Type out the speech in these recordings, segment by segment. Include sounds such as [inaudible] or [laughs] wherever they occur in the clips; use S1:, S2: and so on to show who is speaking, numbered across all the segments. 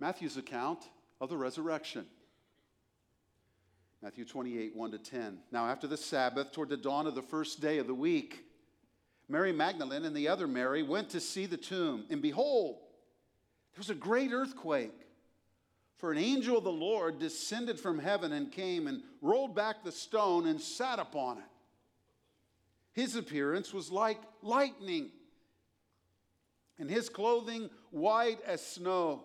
S1: Matthew's account of the resurrection. Matthew 28, 1 to 10. Now, after the Sabbath, toward the dawn of the first day of the week, Mary Magdalene and the other Mary went to see the tomb. And behold, there was a great earthquake. For an angel of the Lord descended from heaven and came and rolled back the stone and sat upon it. His appearance was like lightning, and his clothing white as snow.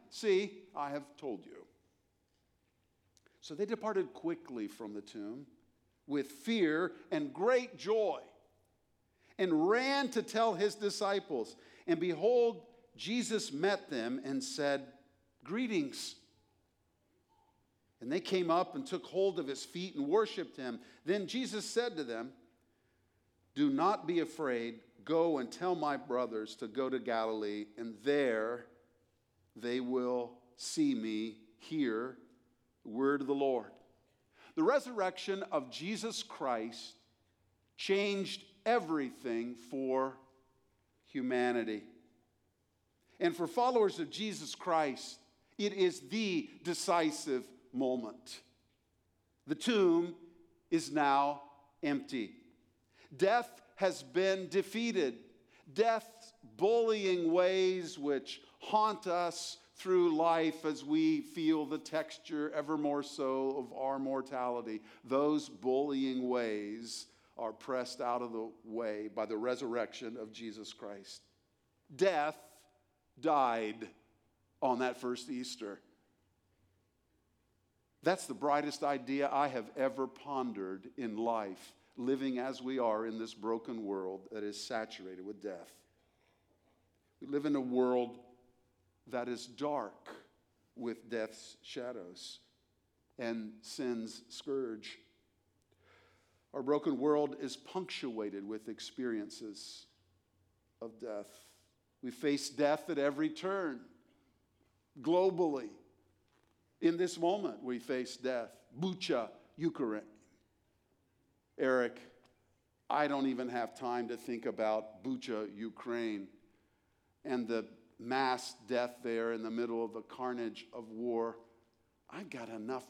S1: See, I have told you. So they departed quickly from the tomb with fear and great joy and ran to tell his disciples. And behold, Jesus met them and said, Greetings. And they came up and took hold of his feet and worshiped him. Then Jesus said to them, Do not be afraid. Go and tell my brothers to go to Galilee, and there they will see me, hear the word of the Lord. The resurrection of Jesus Christ changed everything for humanity. And for followers of Jesus Christ, it is the decisive moment. The tomb is now empty. Death has been defeated. Death's bullying ways, which haunt us through life as we feel the texture ever more so of our mortality, those bullying ways are pressed out of the way by the resurrection of Jesus Christ. Death died on that first Easter. That's the brightest idea I have ever pondered in life, living as we are in this broken world that is saturated with death. We live in a world that is dark with death's shadows and sin's scourge. Our broken world is punctuated with experiences of death. We face death at every turn, globally. In this moment, we face death. Bucha, Ukraine. Eric, I don't even have time to think about Bucha, Ukraine, and the mass death there in the middle of the carnage of war. I've got enough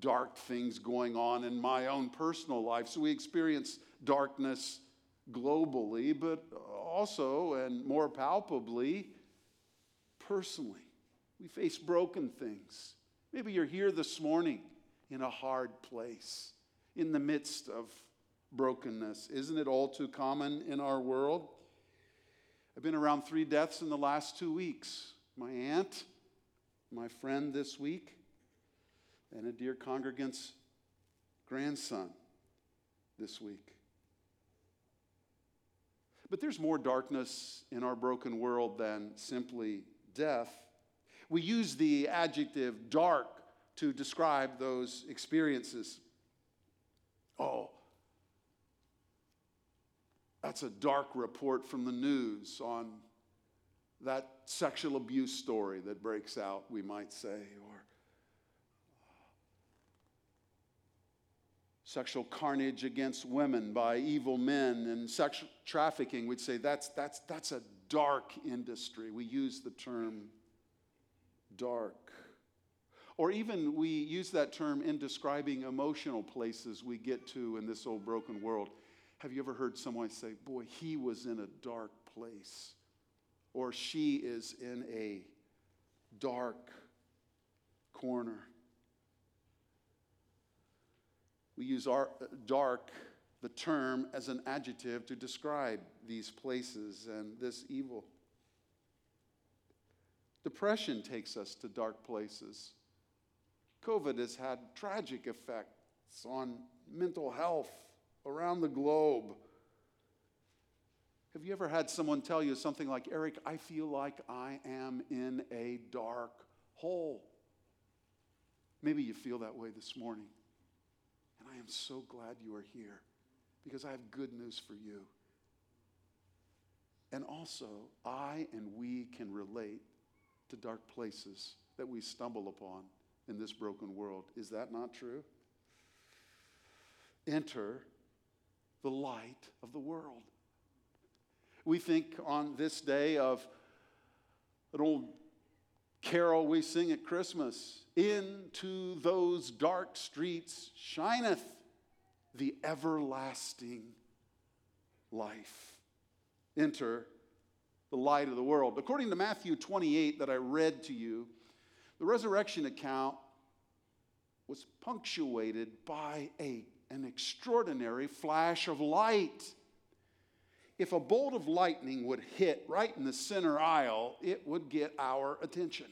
S1: dark things going on in my own personal life. So we experience darkness globally, but also and more palpably, personally. We face broken things. Maybe you're here this morning in a hard place, in the midst of brokenness. Isn't it all too common in our world? I've been around three deaths in the last two weeks my aunt, my friend this week, and a dear congregant's grandson this week. But there's more darkness in our broken world than simply death. We use the adjective dark to describe those experiences. Oh, that's a dark report from the news on that sexual abuse story that breaks out, we might say, or sexual carnage against women by evil men and sexual trafficking, we'd say that's, that's, that's a dark industry. We use the term dark. Or even we use that term in describing emotional places we get to in this old broken world. Have you ever heard someone say, Boy, he was in a dark place? Or she is in a dark corner. We use our, uh, dark, the term, as an adjective to describe these places and this evil. Depression takes us to dark places. COVID has had tragic effects on mental health around the globe. Have you ever had someone tell you something like, Eric, I feel like I am in a dark hole? Maybe you feel that way this morning. And I am so glad you are here because I have good news for you. And also, I and we can relate to dark places that we stumble upon in this broken world. Is that not true? Enter the light of the world. We think on this day of an old carol we sing at Christmas Into those dark streets shineth the everlasting life. Enter the light of the world. According to Matthew 28, that I read to you, the resurrection account was punctuated by a, an extraordinary flash of light. If a bolt of lightning would hit right in the center aisle, it would get our attention.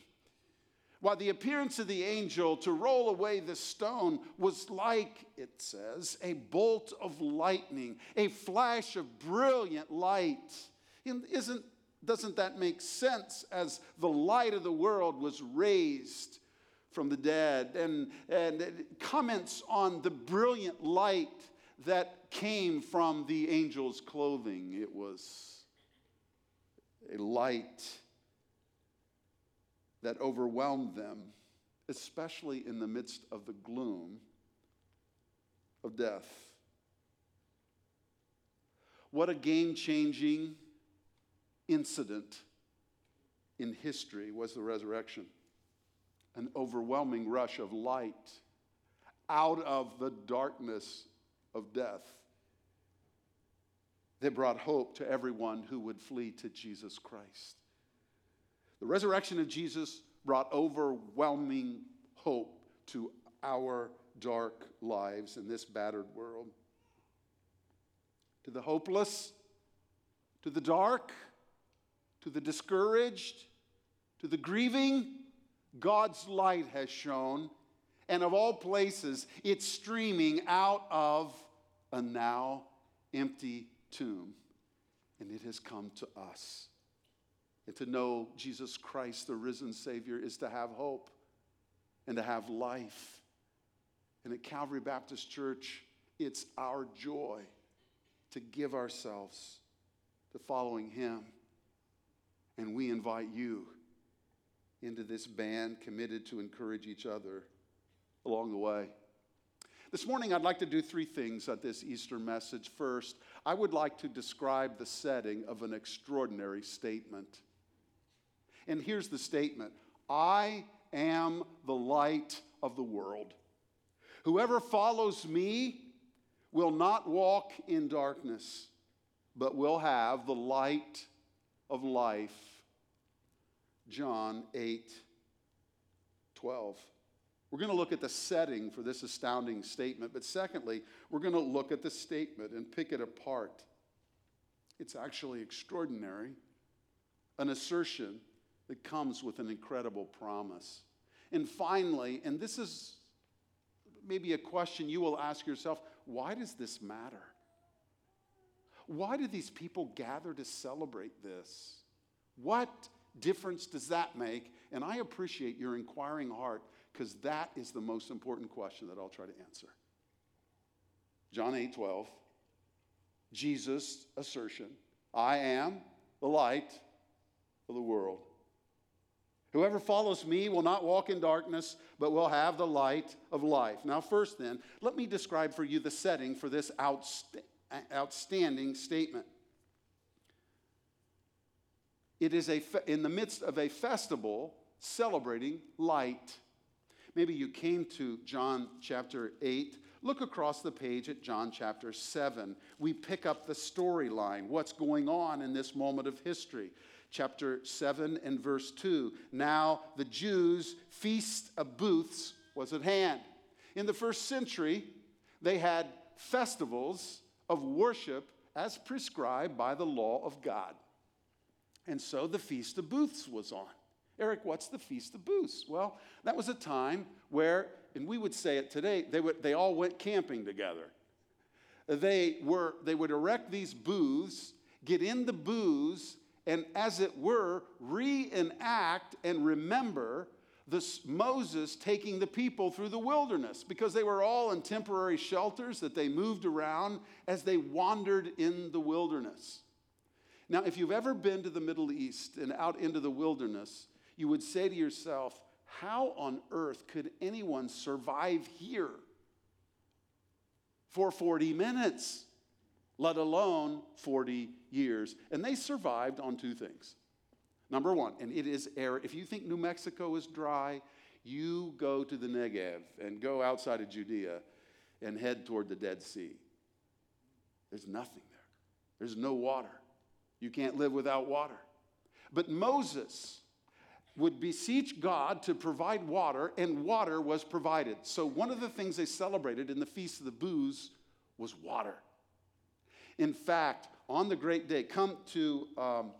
S1: While the appearance of the angel to roll away the stone was like, it says, a bolt of lightning, a flash of brilliant light. Isn't, doesn't that make sense as the light of the world was raised from the dead? And, and comments on the brilliant light that came from the angel's clothing. It was a light that overwhelmed them, especially in the midst of the gloom of death. What a game changing incident in history was the resurrection. An overwhelming rush of light out of the darkness of death that brought hope to everyone who would flee to Jesus Christ. The resurrection of Jesus brought overwhelming hope to our dark lives in this battered world. To the hopeless, to the dark, to the discouraged, to the grieving, God's light has shone. And of all places, it's streaming out of a now empty tomb. And it has come to us. And to know Jesus Christ, the risen Savior, is to have hope and to have life. And at Calvary Baptist Church, it's our joy to give ourselves to following Him. And we invite you into this band committed to encourage each other along the way. This morning, I'd like to do three things at this Easter message. First, I would like to describe the setting of an extraordinary statement. And here's the statement I am the light of the world. Whoever follows me will not walk in darkness, but will have the light of life. John 8 12. We're going to look at the setting for this astounding statement, but secondly, we're going to look at the statement and pick it apart. It's actually extraordinary, an assertion that comes with an incredible promise. And finally, and this is maybe a question you will ask yourself why does this matter? Why do these people gather to celebrate this? What difference does that make? And I appreciate your inquiring heart because that is the most important question that I'll try to answer. John 8 12, Jesus' assertion I am the light of the world. Whoever follows me will not walk in darkness, but will have the light of life. Now, first, then, let me describe for you the setting for this outst- outstanding statement. It is a fe- in the midst of a festival celebrating light. Maybe you came to John chapter 8. Look across the page at John chapter 7. We pick up the storyline, what's going on in this moment of history chapter 7 and verse 2. Now the Jews' feast of booths was at hand. In the first century, they had festivals of worship as prescribed by the law of God. And so the Feast of Booths was on. Eric, what's the Feast of Booths? Well, that was a time where, and we would say it today, they, would, they all went camping together. They, were, they would erect these booths, get in the booths, and as it were, reenact and remember this Moses taking the people through the wilderness because they were all in temporary shelters that they moved around as they wandered in the wilderness. Now, if you've ever been to the Middle East and out into the wilderness, you would say to yourself, how on earth could anyone survive here for 40 minutes, let alone 40 years? And they survived on two things Number one, and it is air. If you think New Mexico is dry, you go to the Negev and go outside of Judea and head toward the Dead Sea. There's nothing there, there's no water. You can't live without water. But Moses would beseech God to provide water, and water was provided. So, one of the things they celebrated in the Feast of the Booths was water. In fact, on the great day, come to um,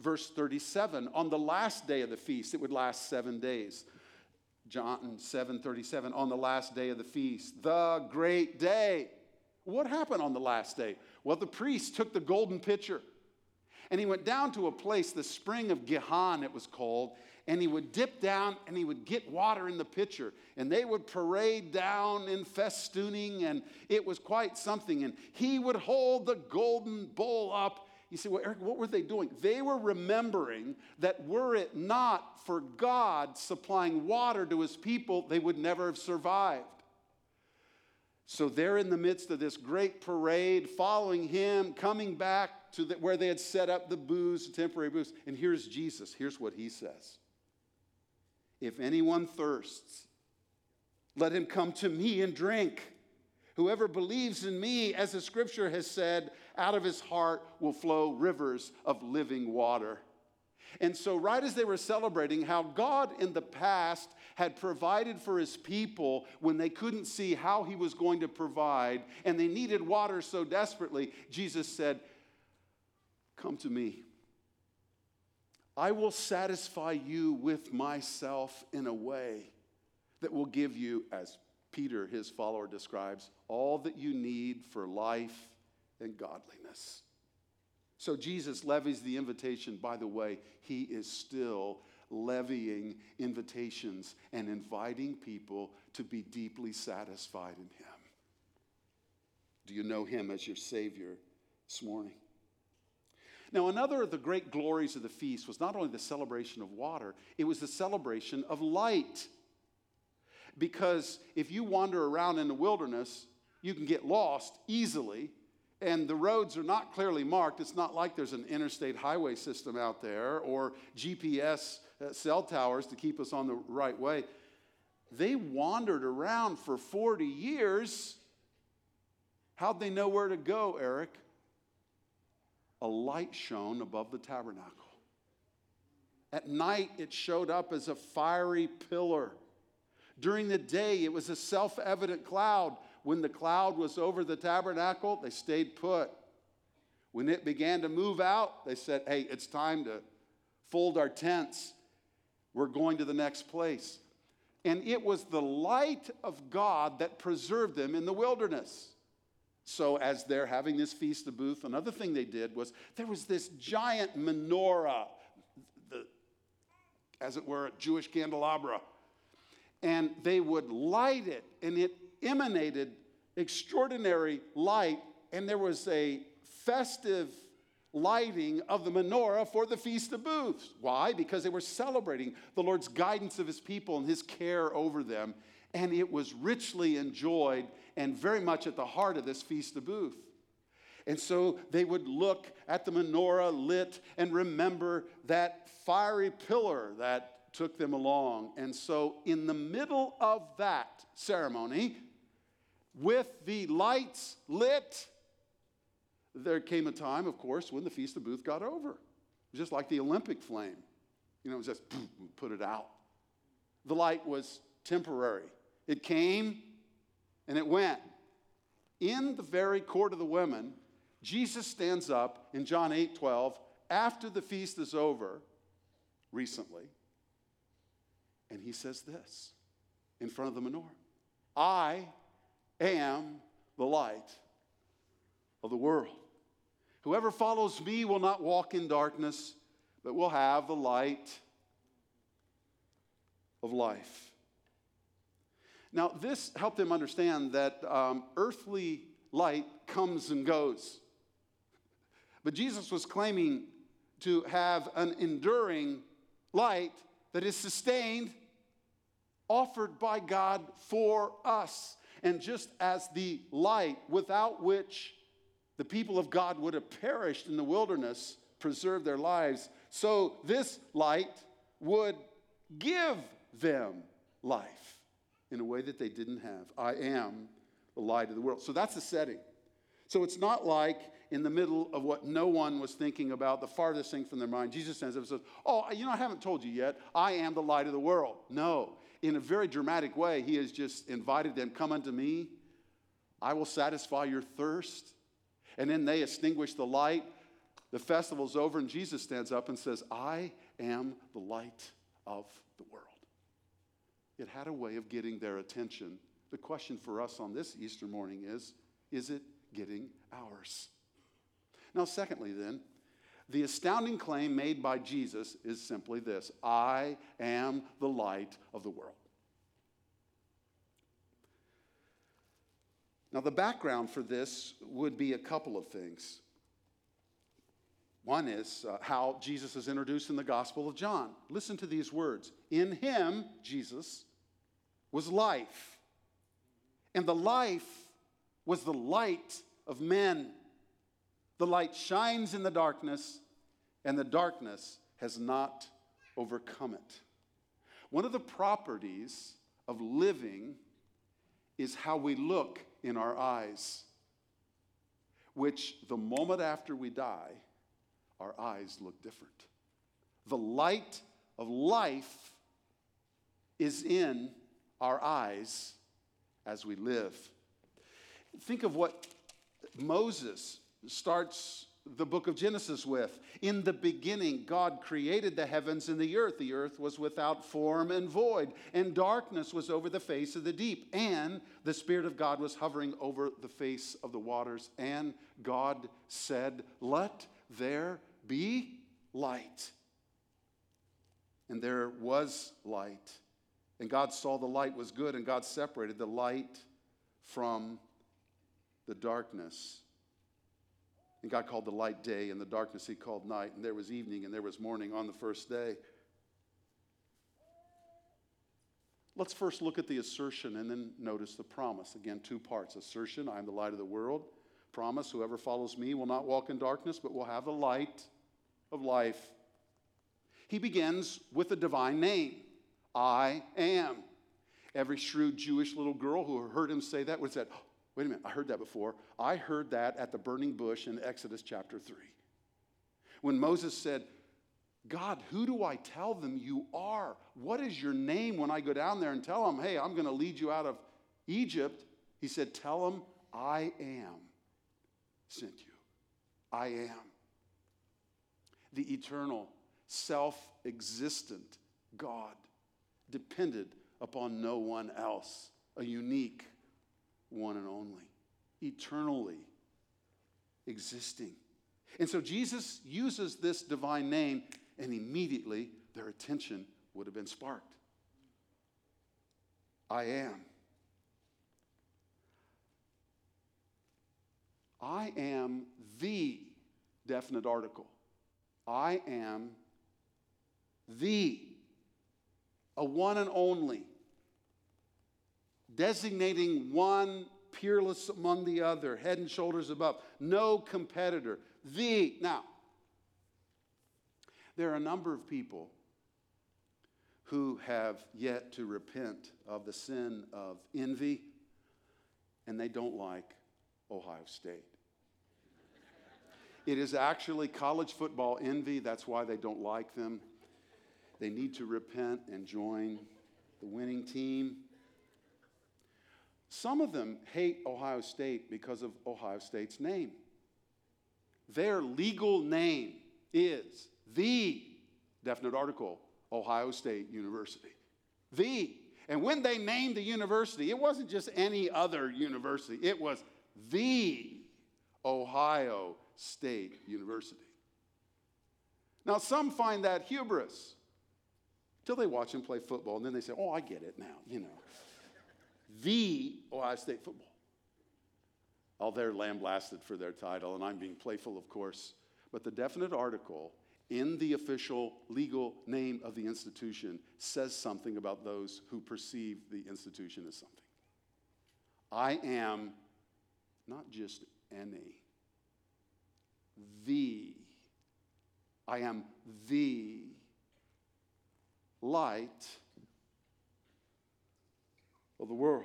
S1: Verse 37 On the last day of the feast, it would last seven days. John 7 37, on the last day of the feast, the great day. What happened on the last day? Well, the priest took the golden pitcher and he went down to a place, the spring of Gihon, it was called, and he would dip down and he would get water in the pitcher. And they would parade down in festooning, and it was quite something. And he would hold the golden bowl up you say, well, Eric, what were they doing? They were remembering that were it not for God supplying water to his people, they would never have survived. So they're in the midst of this great parade, following him, coming back to the, where they had set up the booths, temporary booths. And here's Jesus. Here's what he says If anyone thirsts, let him come to me and drink. Whoever believes in me, as the scripture has said, out of his heart will flow rivers of living water. And so, right as they were celebrating how God in the past had provided for his people when they couldn't see how he was going to provide and they needed water so desperately, Jesus said, Come to me. I will satisfy you with myself in a way that will give you, as Peter, his follower, describes, all that you need for life and godliness. So Jesus levies the invitation. By the way, he is still levying invitations and inviting people to be deeply satisfied in him. Do you know him as your Savior this morning? Now, another of the great glories of the feast was not only the celebration of water, it was the celebration of light. Because if you wander around in the wilderness, you can get lost easily and the roads are not clearly marked. It's not like there's an interstate highway system out there or GPS uh, cell towers to keep us on the right way. They wandered around for 40 years. How'd they know where to go, Eric? A light shone above the tabernacle. At night, it showed up as a fiery pillar. During the day, it was a self evident cloud. When the cloud was over the tabernacle, they stayed put. When it began to move out, they said, Hey, it's time to fold our tents. We're going to the next place. And it was the light of God that preserved them in the wilderness. So, as they're having this feast of booth, another thing they did was there was this giant menorah, the, as it were, a Jewish candelabra. And they would light it, and it emanated extraordinary light, and there was a festive lighting of the menorah for the Feast of Booths. Why? Because they were celebrating the Lord's guidance of his people and his care over them. And it was richly enjoyed and very much at the heart of this Feast of Booth. And so they would look at the menorah lit and remember that fiery pillar that took them along. And so, in the middle of that ceremony, with the lights lit, there came a time, of course, when the Feast of Booth got over. Just like the Olympic flame. You know, it was just put it out. The light was temporary. It came and it went. In the very court of the women, Jesus stands up in John 8 12 after the feast is over recently, and he says this in front of the menorah I am the light of the world. Whoever follows me will not walk in darkness, but will have the light of life. Now, this helped them understand that um, earthly light comes and goes. But Jesus was claiming to have an enduring light that is sustained, offered by God for us. And just as the light without which the people of God would have perished in the wilderness, preserved their lives, so this light would give them life in a way that they didn't have. I am the light of the world. So that's the setting. So it's not like in the middle of what no one was thinking about, the farthest thing from their mind. Jesus stands up and says, Oh, you know, I haven't told you yet. I am the light of the world. No. In a very dramatic way, he has just invited them, Come unto me. I will satisfy your thirst. And then they extinguish the light. The festival's over, and Jesus stands up and says, I am the light of the world. It had a way of getting their attention. The question for us on this Easter morning is Is it getting ours? Now, secondly, then, the astounding claim made by Jesus is simply this I am the light of the world. Now, the background for this would be a couple of things. One is uh, how Jesus is introduced in the Gospel of John. Listen to these words In him, Jesus, was life, and the life was the light of men. The light shines in the darkness, and the darkness has not overcome it. One of the properties of living is how we look in our eyes, which the moment after we die, our eyes look different. The light of life is in our eyes as we live. Think of what Moses starts the book of Genesis with. In the beginning, God created the heavens and the earth. The earth was without form and void, and darkness was over the face of the deep. And the Spirit of God was hovering over the face of the waters. And God said, Let there be light. And there was light. And God saw the light was good, and God separated the light from the darkness. And God called the light day, and the darkness he called night, and there was evening and there was morning on the first day. Let's first look at the assertion and then notice the promise. Again, two parts assertion, I am the light of the world. Promise, whoever follows me will not walk in darkness, but will have the light of life. He begins with a divine name I am. Every shrewd Jewish little girl who heard him say that would say, Wait a minute, I heard that before. I heard that at the burning bush in Exodus chapter 3. When Moses said, God, who do I tell them you are? What is your name when I go down there and tell them, hey, I'm going to lead you out of Egypt? He said, Tell them, I am sent you. I am. The eternal, self existent God depended upon no one else, a unique, one and only, eternally existing. And so Jesus uses this divine name, and immediately their attention would have been sparked. I am. I am the definite article. I am the, a one and only designating one peerless among the other, head and shoulders above, no competitor. The, now, there are a number of people who have yet to repent of the sin of envy, and they don't like Ohio State. It is actually college football envy. That's why they don't like them. They need to repent and join the winning team. Some of them hate Ohio State because of Ohio State's name. Their legal name is the definite article, Ohio State University. The. And when they named the university, it wasn't just any other university, it was the Ohio State University. Now, some find that hubris. Till they watch him play football, and then they say, Oh, I get it now, you know. the Ohio State football. All they're lambasted for their title, and I'm being playful, of course. But the definite article in the official legal name of the institution says something about those who perceive the institution as something. I am not just any, the. I am the light of the world.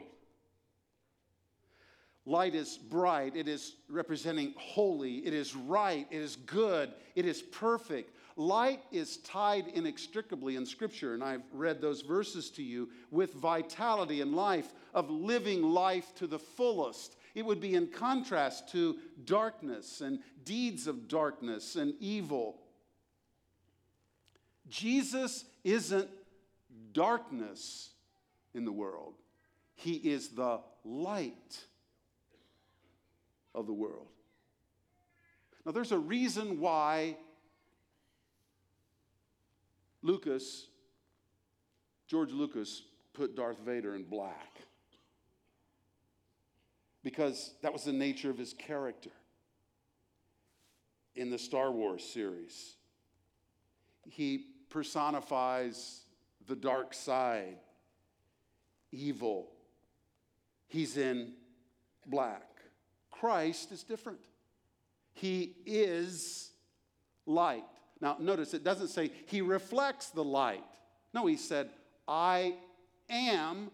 S1: Light is bright, it is representing holy, it is right, it is good, it is perfect. Light is tied inextricably in Scripture, and I've read those verses to you, with vitality and life, of living life to the fullest. It would be in contrast to darkness and deeds of darkness and evil. Jesus isn't darkness in the world, He is the light of the world. Now, there's a reason why Lucas, George Lucas, put Darth Vader in black. Because that was the nature of his character in the Star Wars series. He personifies the dark side, evil. He's in black. Christ is different. He is light. Now, notice it doesn't say he reflects the light. No, he said, I am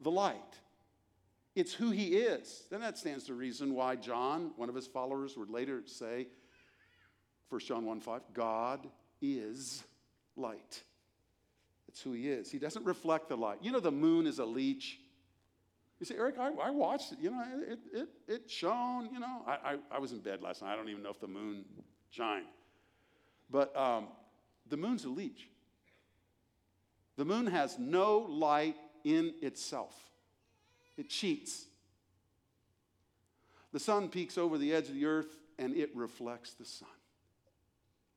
S1: the light. It's who he is. Then that stands to reason why John, one of his followers, would later say, 1 John 1 5, God is light. It's who he is. He doesn't reflect the light. You know, the moon is a leech. You say, Eric, I, I watched it. You know, it, it, it shone. You know, I, I, I, was in bed last night. I don't even know if the moon shined. But um, the moon's a leech. The moon has no light in itself, it cheats. The sun peeks over the edge of the earth and it reflects the sun.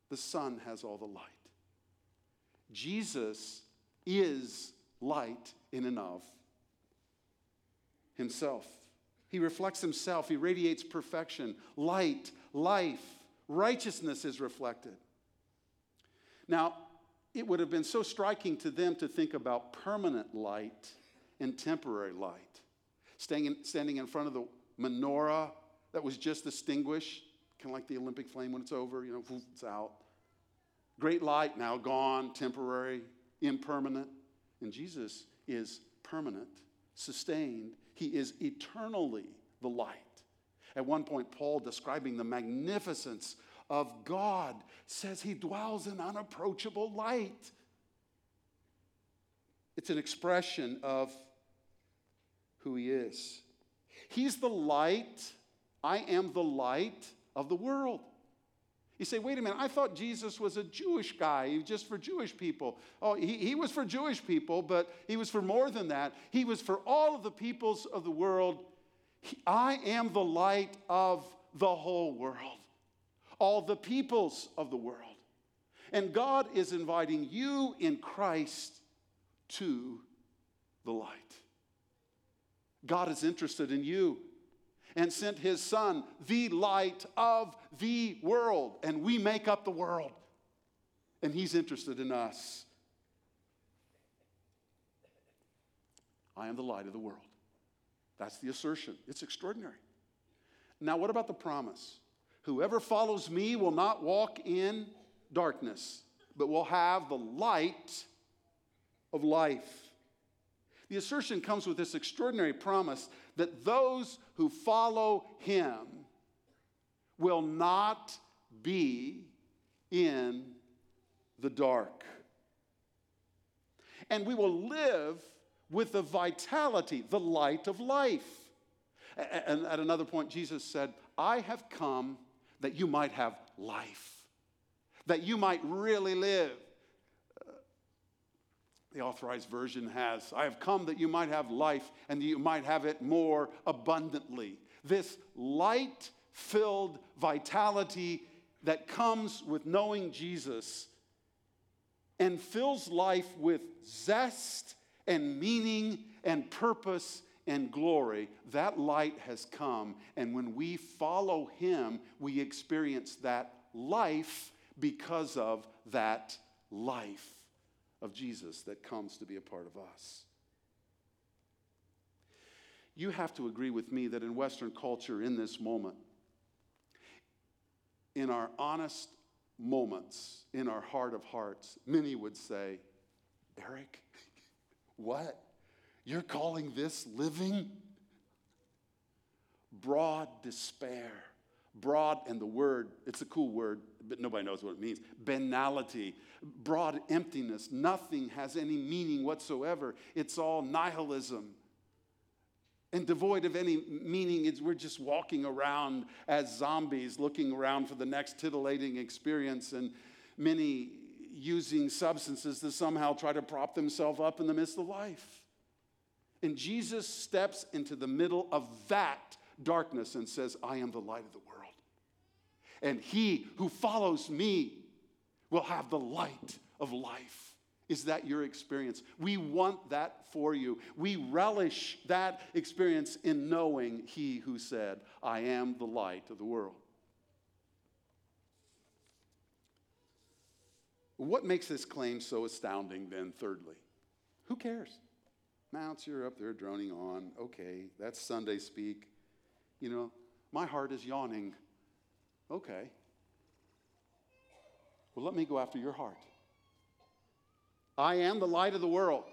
S1: The sun has all the light. Jesus is light in and of himself. He reflects himself. He radiates perfection, light, life, righteousness is reflected. Now, it would have been so striking to them to think about permanent light and temporary light. Standing in, standing in front of the menorah that was just extinguished, kind of like the Olympic flame when it's over, you know, it's out. Great light now gone, temporary, impermanent. And Jesus is permanent, sustained. He is eternally the light. At one point, Paul, describing the magnificence of God, says he dwells in unapproachable light. It's an expression of who he is. He's the light. I am the light of the world. You say, wait a minute, I thought Jesus was a Jewish guy, he was just for Jewish people. Oh, he, he was for Jewish people, but he was for more than that. He was for all of the peoples of the world. He, I am the light of the whole world, all the peoples of the world. And God is inviting you in Christ to the light. God is interested in you and sent his son, the light of the world. And we make up the world. And he's interested in us. I am the light of the world. That's the assertion. It's extraordinary. Now, what about the promise? Whoever follows me will not walk in darkness, but will have the light of life. The assertion comes with this extraordinary promise that those who follow him will not be in the dark. And we will live with the vitality, the light of life. And at another point, Jesus said, I have come that you might have life, that you might really live. The authorized version has, I have come that you might have life and that you might have it more abundantly. This light filled vitality that comes with knowing Jesus and fills life with zest and meaning and purpose and glory, that light has come. And when we follow him, we experience that life because of that life of Jesus that comes to be a part of us. You have to agree with me that in Western culture, in this moment, in our honest moments, in our heart of hearts, many would say, Eric, [laughs] what? You're calling this living? Broad despair. Broad, and the word, it's a cool word, but nobody knows what it means. Banality, broad emptiness. Nothing has any meaning whatsoever. It's all nihilism and devoid of any meaning. We're just walking around as zombies, looking around for the next titillating experience, and many using substances to somehow try to prop themselves up in the midst of life. And Jesus steps into the middle of that darkness and says, I am the light of the world. And he who follows me will have the light of life. Is that your experience? We want that for you. We relish that experience in knowing He who said, I am the light of the world. What makes this claim so astounding, then, thirdly? Who cares? Mounts, you're up there droning on. Okay, that's Sunday speak. You know, my heart is yawning. Okay. Well, let me go after your heart. I am the light of the world.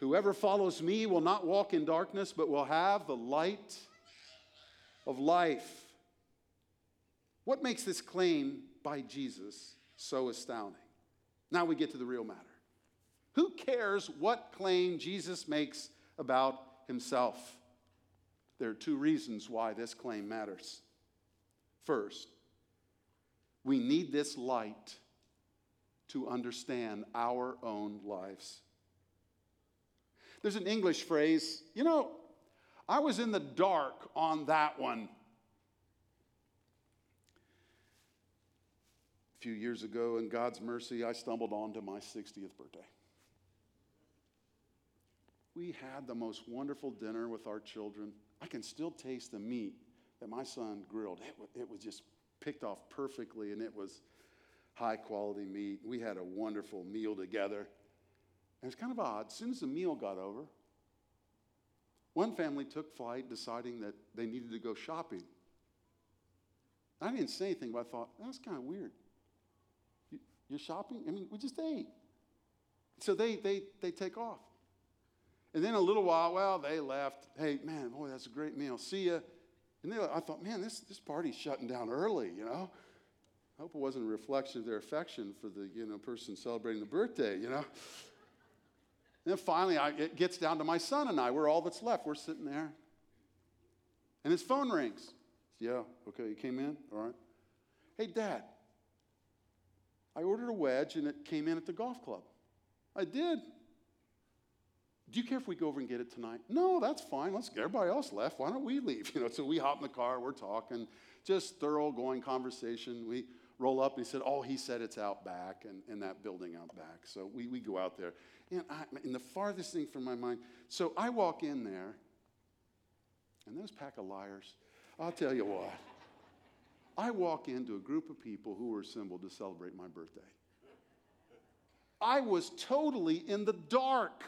S1: Whoever follows me will not walk in darkness, but will have the light of life. What makes this claim by Jesus so astounding? Now we get to the real matter. Who cares what claim Jesus makes about himself? There are two reasons why this claim matters. First, we need this light to understand our own lives. There's an English phrase, you know, I was in the dark on that one. A few years ago, in God's mercy, I stumbled onto my 60th birthday. We had the most wonderful dinner with our children. I can still taste the meat that my son grilled. It, it was just picked off perfectly, and it was high quality meat. We had a wonderful meal together. And it's kind of odd. As soon as the meal got over, one family took flight deciding that they needed to go shopping. I didn't say anything, but I thought, that's kind of weird. You, you're shopping? I mean, we just ate. So they, they, they take off. And then a little while, well, they left. Hey, man, boy, that's a great meal. See ya. And they, I thought, man, this, this party's shutting down early, you know? I hope it wasn't a reflection of their affection for the you know, person celebrating the birthday, you know? And then finally, I, it gets down to my son and I. We're all that's left. We're sitting there. And his phone rings. Yeah, okay, you came in? All right. Hey, Dad, I ordered a wedge and it came in at the golf club. I did. Do you care if we go over and get it tonight? No, that's fine. Let's everybody else left. Why don't we leave? [laughs] You know, so we hop in the car, we're talking, just thoroughgoing conversation. We roll up and he said, Oh, he said it's out back and in that building out back. So we, we go out there. And, I, and the farthest thing from my mind, so I walk in there, and those pack of liars, I'll tell you what. I walk into a group of people who were assembled to celebrate my birthday. I was totally in the dark.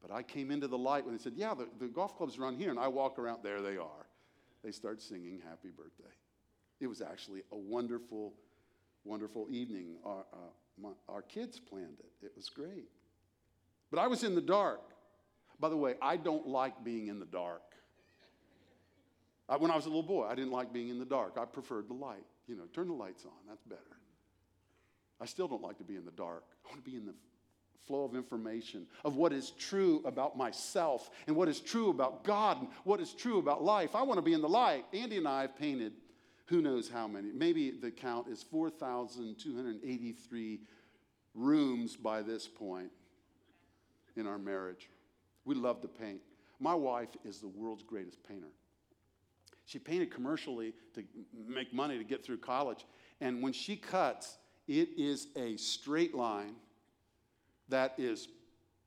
S1: But I came into the light when they said, Yeah, the, the golf club's around here. And I walk around, there they are. They start singing Happy Birthday. It was actually a wonderful, wonderful evening. Our, uh, my, our kids planned it, it was great. But I was in the dark. By the way, I don't like being in the dark. I, when I was a little boy, I didn't like being in the dark. I preferred the light. You know, turn the lights on, that's better. I still don't like to be in the dark. I want to be in the flow of information of what is true about myself and what is true about God and what is true about life. I want to be in the light. Andy and I have painted who knows how many. Maybe the count is 4,283 rooms by this point in our marriage. We love to paint. My wife is the world's greatest painter. She painted commercially to make money to get through college. And when she cuts, It is a straight line that is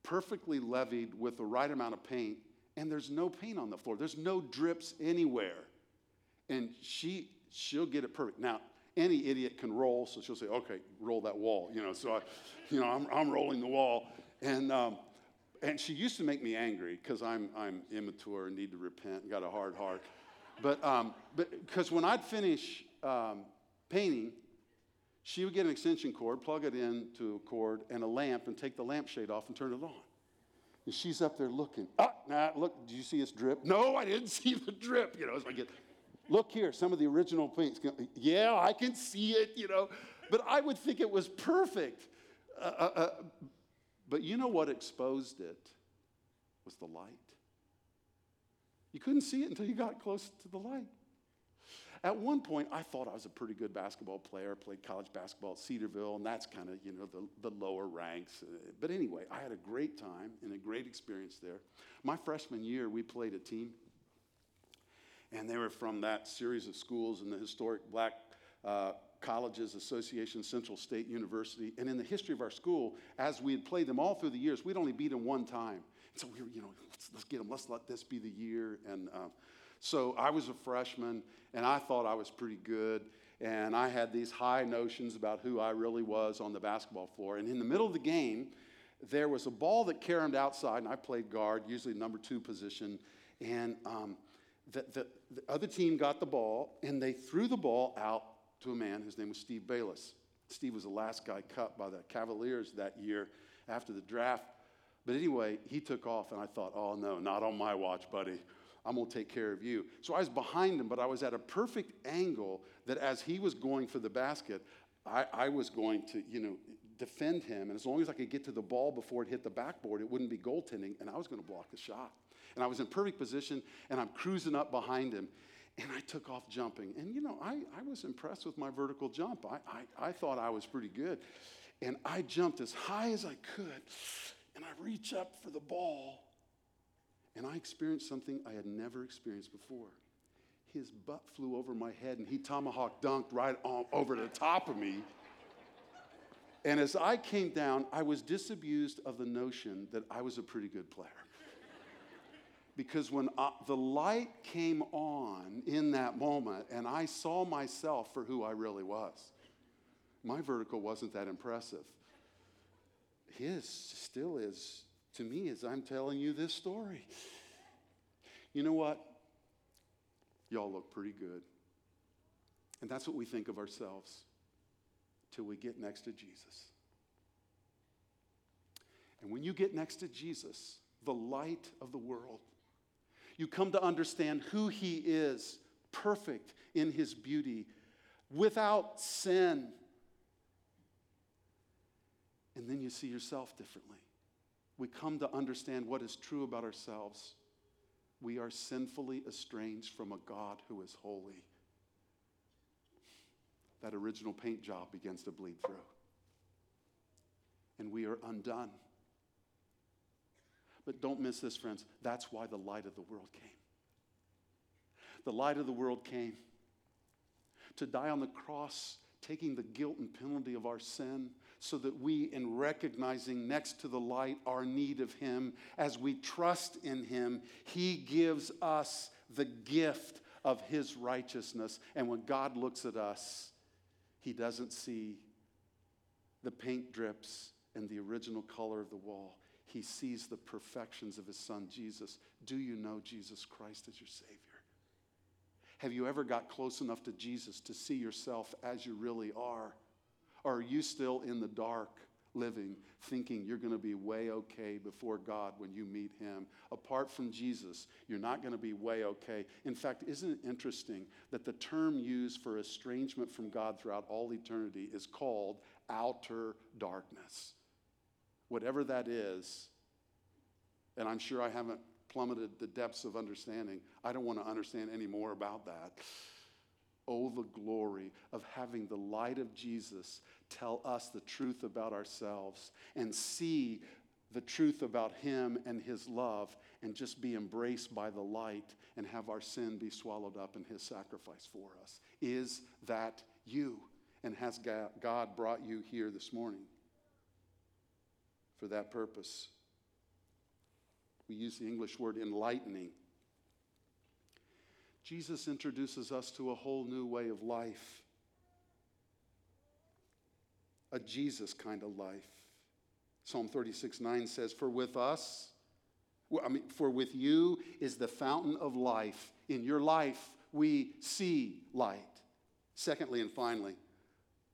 S1: perfectly levied with the right amount of paint, and there's no paint on the floor. There's no drips anywhere. And she, she'll get it perfect. Now, any idiot can roll, so she'll say, okay, roll that wall. You know, so I, you know, I'm, I'm rolling the wall. And, um, and she used to make me angry because I'm, I'm immature and need to repent and got a hard heart. But um, but because when I'd finish um, painting, she would get an extension cord, plug it into a cord and a lamp, and take the lampshade off and turn it on. And she's up there looking. Ah, nah, look, do you see this drip? No, I didn't [laughs] see the drip. You know, as I get, look here, some of the original paints. Yeah, I can see it, you know. But I would think it was perfect. Uh, uh, uh, but you know what exposed it? Was the light. You couldn't see it until you got close to the light. At one point, I thought I was a pretty good basketball player, played college basketball at Cedarville, and that's kind of, you know, the, the lower ranks. But anyway, I had a great time and a great experience there. My freshman year, we played a team, and they were from that series of schools in the historic Black uh, Colleges Association, Central State University. And in the history of our school, as we had played them all through the years, we'd only beat them one time. So we were, you know, let's, let's get them, let's let this be the year. And uh, so I was a freshman, and I thought I was pretty good. And I had these high notions about who I really was on the basketball floor. And in the middle of the game, there was a ball that caromed outside, and I played guard, usually number two position. And um, the, the, the other team got the ball, and they threw the ball out to a man. His name was Steve Bayless. Steve was the last guy cut by the Cavaliers that year after the draft. But anyway, he took off, and I thought, oh no, not on my watch, buddy. I'm going to take care of you. So I was behind him, but I was at a perfect angle that as he was going for the basket, I, I, was going to, you know, defend him. And as long as I could get to the ball before it hit the backboard, it wouldn't be goaltending, and I was going to block the shot. And I was in perfect position, and I'm cruising up behind him. And I took off jumping. And, you know, I, I was impressed with my vertical jump. I, I, I thought I was pretty good. And I jumped as high as I could and I reach up for the ball, and I experienced something I had never experienced before. His butt flew over my head, and he tomahawk dunked right on, over the top of me. And as I came down, I was disabused of the notion that I was a pretty good player. because when I, the light came on in that moment, and I saw myself for who I really was, my vertical wasn't that impressive his still is to me as I'm telling you this story. You know what? Y'all look pretty good. And that's what we think of ourselves till we get next to Jesus. And when you get next to Jesus, the light of the world, you come to understand who he is, perfect in his beauty, without sin and then you see yourself differently. We come to understand what is true about ourselves. We are sinfully estranged from a God who is holy. That original paint job begins to bleed through. And we are undone. But don't miss this, friends. That's why the light of the world came. The light of the world came to die on the cross, taking the guilt and penalty of our sin so that we, in recognizing next to the light our need of Him, as we trust in Him, He gives us the gift of His righteousness. And when God looks at us, He doesn't see the paint drips and the original color of the wall. He sees the perfections of His Son, Jesus. Do you know Jesus Christ as your Savior? Have you ever got close enough to Jesus to see yourself as you really are? Or are you still in the dark living, thinking you're going to be way okay before God when you meet Him? Apart from Jesus, you're not going to be way okay. In fact, isn't it interesting that the term used for estrangement from God throughout all eternity is called outer darkness? Whatever that is, and I'm sure I haven't plummeted the depths of understanding. I don't want to understand any more about that. Oh, the glory of having the light of Jesus tell us the truth about ourselves and see the truth about Him and His love and just be embraced by the light and have our sin be swallowed up in His sacrifice for us. Is that you? And has God brought you here this morning for that purpose? We use the English word enlightening. Jesus introduces us to a whole new way of life, a Jesus kind of life. Psalm 36 9 says, For with us, I mean, for with you is the fountain of life. In your life, we see light. Secondly, and finally,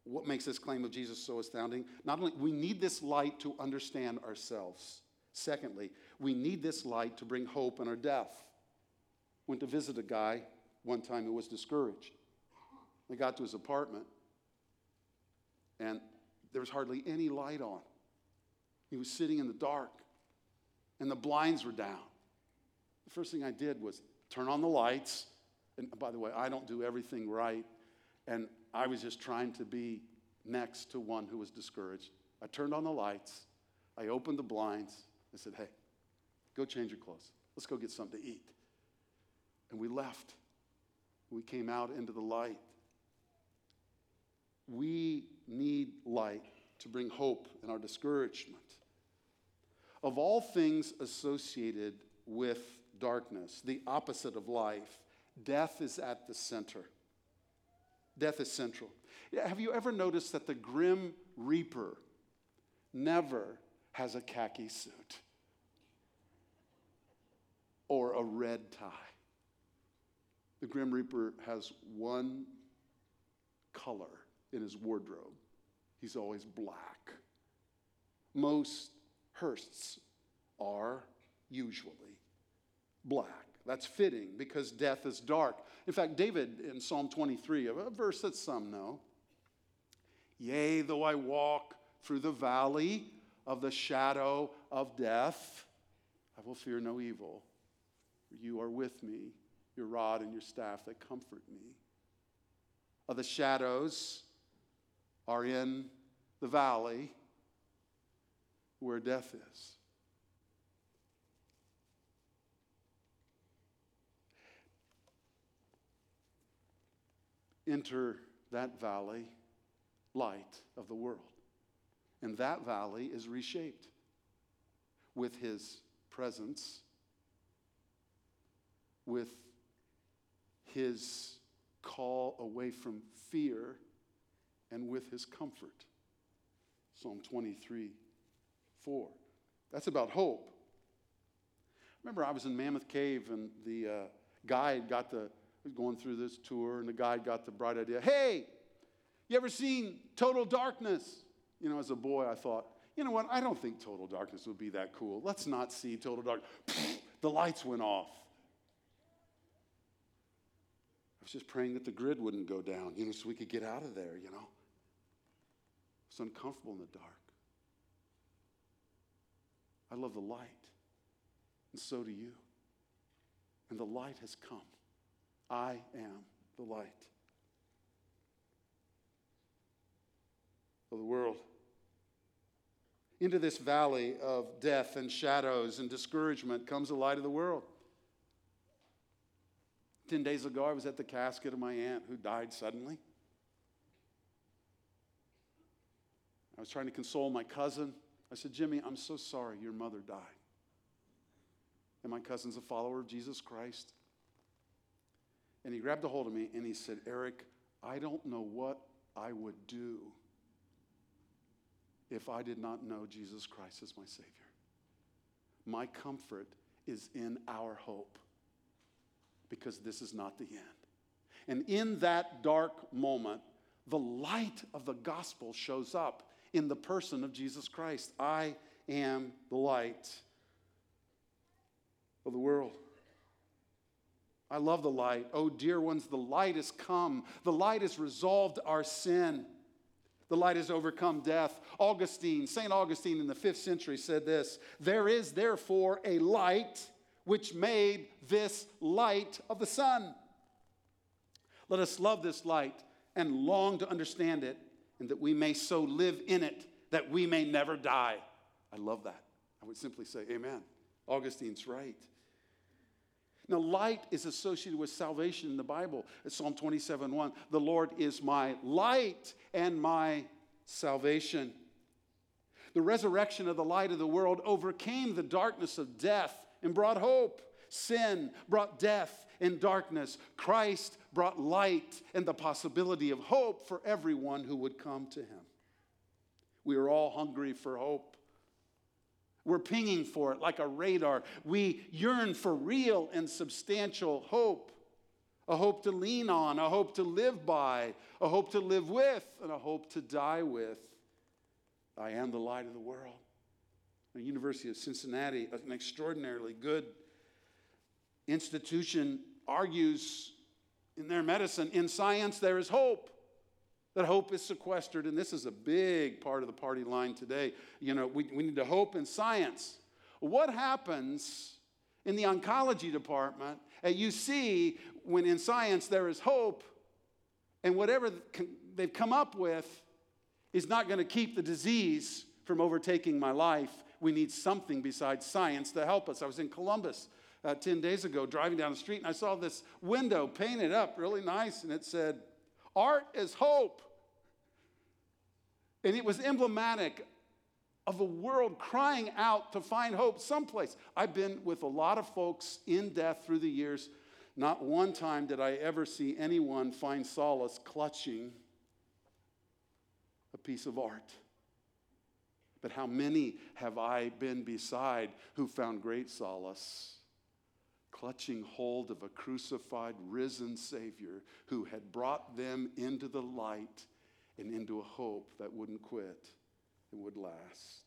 S1: what makes this claim of Jesus so astounding? Not only we need this light to understand ourselves. Secondly, we need this light to bring hope in our death. Went to visit a guy one time who was discouraged. I got to his apartment, and there was hardly any light on. He was sitting in the dark, and the blinds were down. The first thing I did was turn on the lights. And by the way, I don't do everything right. And I was just trying to be next to one who was discouraged. I turned on the lights. I opened the blinds. I said, Hey, go change your clothes. Let's go get something to eat. And we left. We came out into the light. We need light to bring hope in our discouragement. Of all things associated with darkness, the opposite of life, death is at the center. Death is central. Have you ever noticed that the Grim Reaper never has a khaki suit or a red tie? The Grim Reaper has one color in his wardrobe. He's always black. Most hearsts are usually black. That's fitting because death is dark. In fact, David in Psalm 23, a verse that some know, Yea, though I walk through the valley of the shadow of death, I will fear no evil. For you are with me, your rod and your staff that comfort me. Of the shadows are in the valley where death is. Enter that valley light of the world. And that valley is reshaped with his presence, with his call away from fear, and with his comfort. Psalm 23 4. That's about hope. Remember, I was in Mammoth Cave, and the uh, guide got the going through this tour, and the guide got the bright idea hey, you ever seen Total Darkness? You know, as a boy, I thought, you know what? I don't think Total Darkness would be that cool. Let's not see Total Darkness. [laughs] the lights went off. I was just praying that the grid wouldn't go down, you know, so we could get out of there, you know. It's uncomfortable in the dark. I love the light, and so do you. And the light has come. I am the light. of the world. Into this valley of death and shadows and discouragement comes the light of the world. Ten days ago, I was at the casket of my aunt who died suddenly. I was trying to console my cousin. I said, Jimmy, I'm so sorry your mother died. And my cousin's a follower of Jesus Christ. And he grabbed a hold of me and he said, Eric, I don't know what I would do if I did not know Jesus Christ as my Savior. My comfort is in our hope because this is not the end. And in that dark moment, the light of the gospel shows up in the person of Jesus Christ. I am the light of the world. I love the light. Oh, dear ones, the light has come. The light has resolved our sin. The light has overcome death. Augustine, St. Augustine in the fifth century said this There is therefore a light which made this light of the sun. Let us love this light and long to understand it, and that we may so live in it that we may never die. I love that. I would simply say, Amen. Augustine's right. Now, light is associated with salvation in the Bible. It's Psalm 27 1. The Lord is my light and my salvation. The resurrection of the light of the world overcame the darkness of death and brought hope. Sin brought death and darkness. Christ brought light and the possibility of hope for everyone who would come to him. We are all hungry for hope. We're pinging for it like a radar. We yearn for real and substantial hope a hope to lean on, a hope to live by, a hope to live with, and a hope to die with. I am the light of the world. The University of Cincinnati, an extraordinarily good institution, argues in their medicine in science there is hope that hope is sequestered. And this is a big part of the party line today. You know, we, we need to hope in science. What happens in the oncology department at UC when in science there is hope and whatever they've come up with is not going to keep the disease from overtaking my life? We need something besides science to help us. I was in Columbus uh, 10 days ago driving down the street and I saw this window painted up really nice and it said, Art is hope. And it was emblematic of a world crying out to find hope someplace. I've been with a lot of folks in death through the years. Not one time did I ever see anyone find solace clutching a piece of art. But how many have I been beside who found great solace? Clutching hold of a crucified, risen Savior who had brought them into the light and into a hope that wouldn't quit and would last.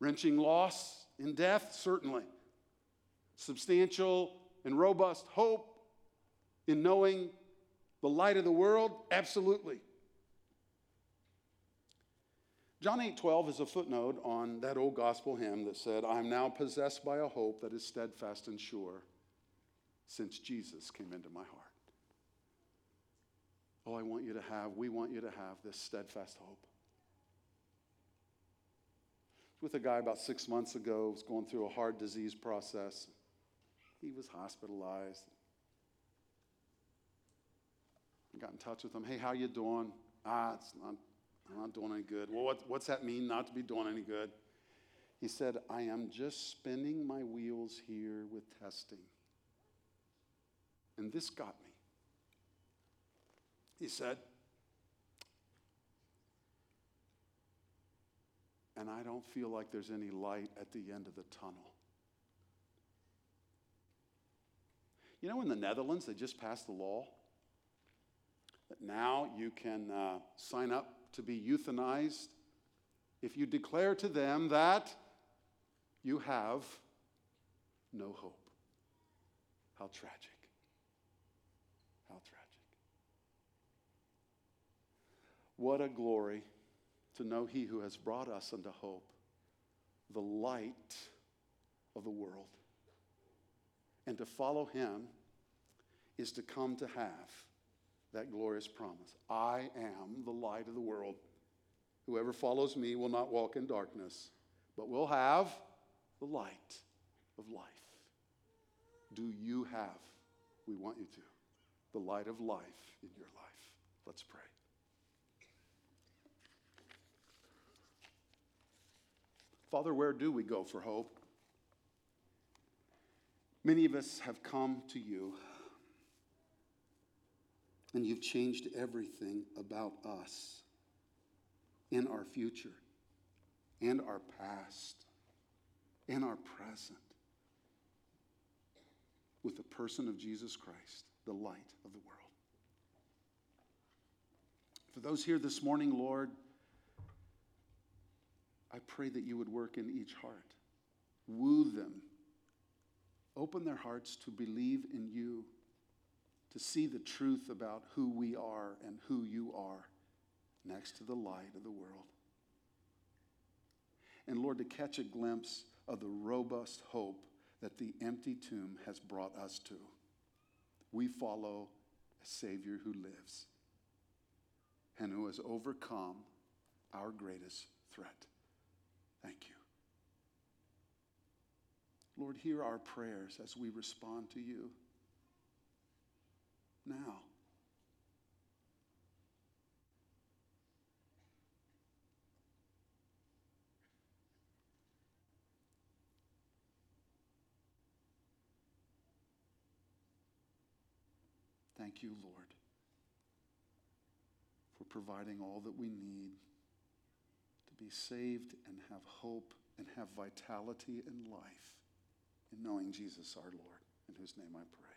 S1: Wrenching loss in death, certainly. Substantial and robust hope in knowing the light of the world, absolutely. John 8 12 is a footnote on that old gospel hymn that said, I am now possessed by a hope that is steadfast and sure since Jesus came into my heart. Oh, I want you to have, we want you to have this steadfast hope. With a guy about six months ago, was going through a hard disease process. He was hospitalized. Got in touch with him. Hey, how you doing? Ah, it's not, I'm not doing any good. Well, what, what's that mean, not to be doing any good? He said, I am just spinning my wheels here with testing. And this got me. He said, and I don't feel like there's any light at the end of the tunnel. You know, in the Netherlands, they just passed the law that now you can uh, sign up to be euthanized if you declare to them that you have no hope. How tragic. How tragic. What a glory to know He who has brought us unto hope, the light of the world. And to follow Him is to come to have that glorious promise I am the light of the world. Whoever follows me will not walk in darkness, but will have the light of life. Do you have, we want you to, the light of life in your life? Let's pray. Father, where do we go for hope? Many of us have come to you, and you've changed everything about us in our future, and our past, in our present with the person of Jesus Christ, the light of the world. For those here this morning, Lord, I pray that you would work in each heart. Woo them. Open their hearts to believe in you, to see the truth about who we are and who you are next to the light of the world. And Lord, to catch a glimpse of the robust hope that the empty tomb has brought us to. We follow a Savior who lives and who has overcome our greatest threat. Thank you. Lord, hear our prayers as we respond to you now. Thank you, Lord, for providing all that we need to be saved and have hope and have vitality and life in knowing Jesus our Lord, in whose name I pray.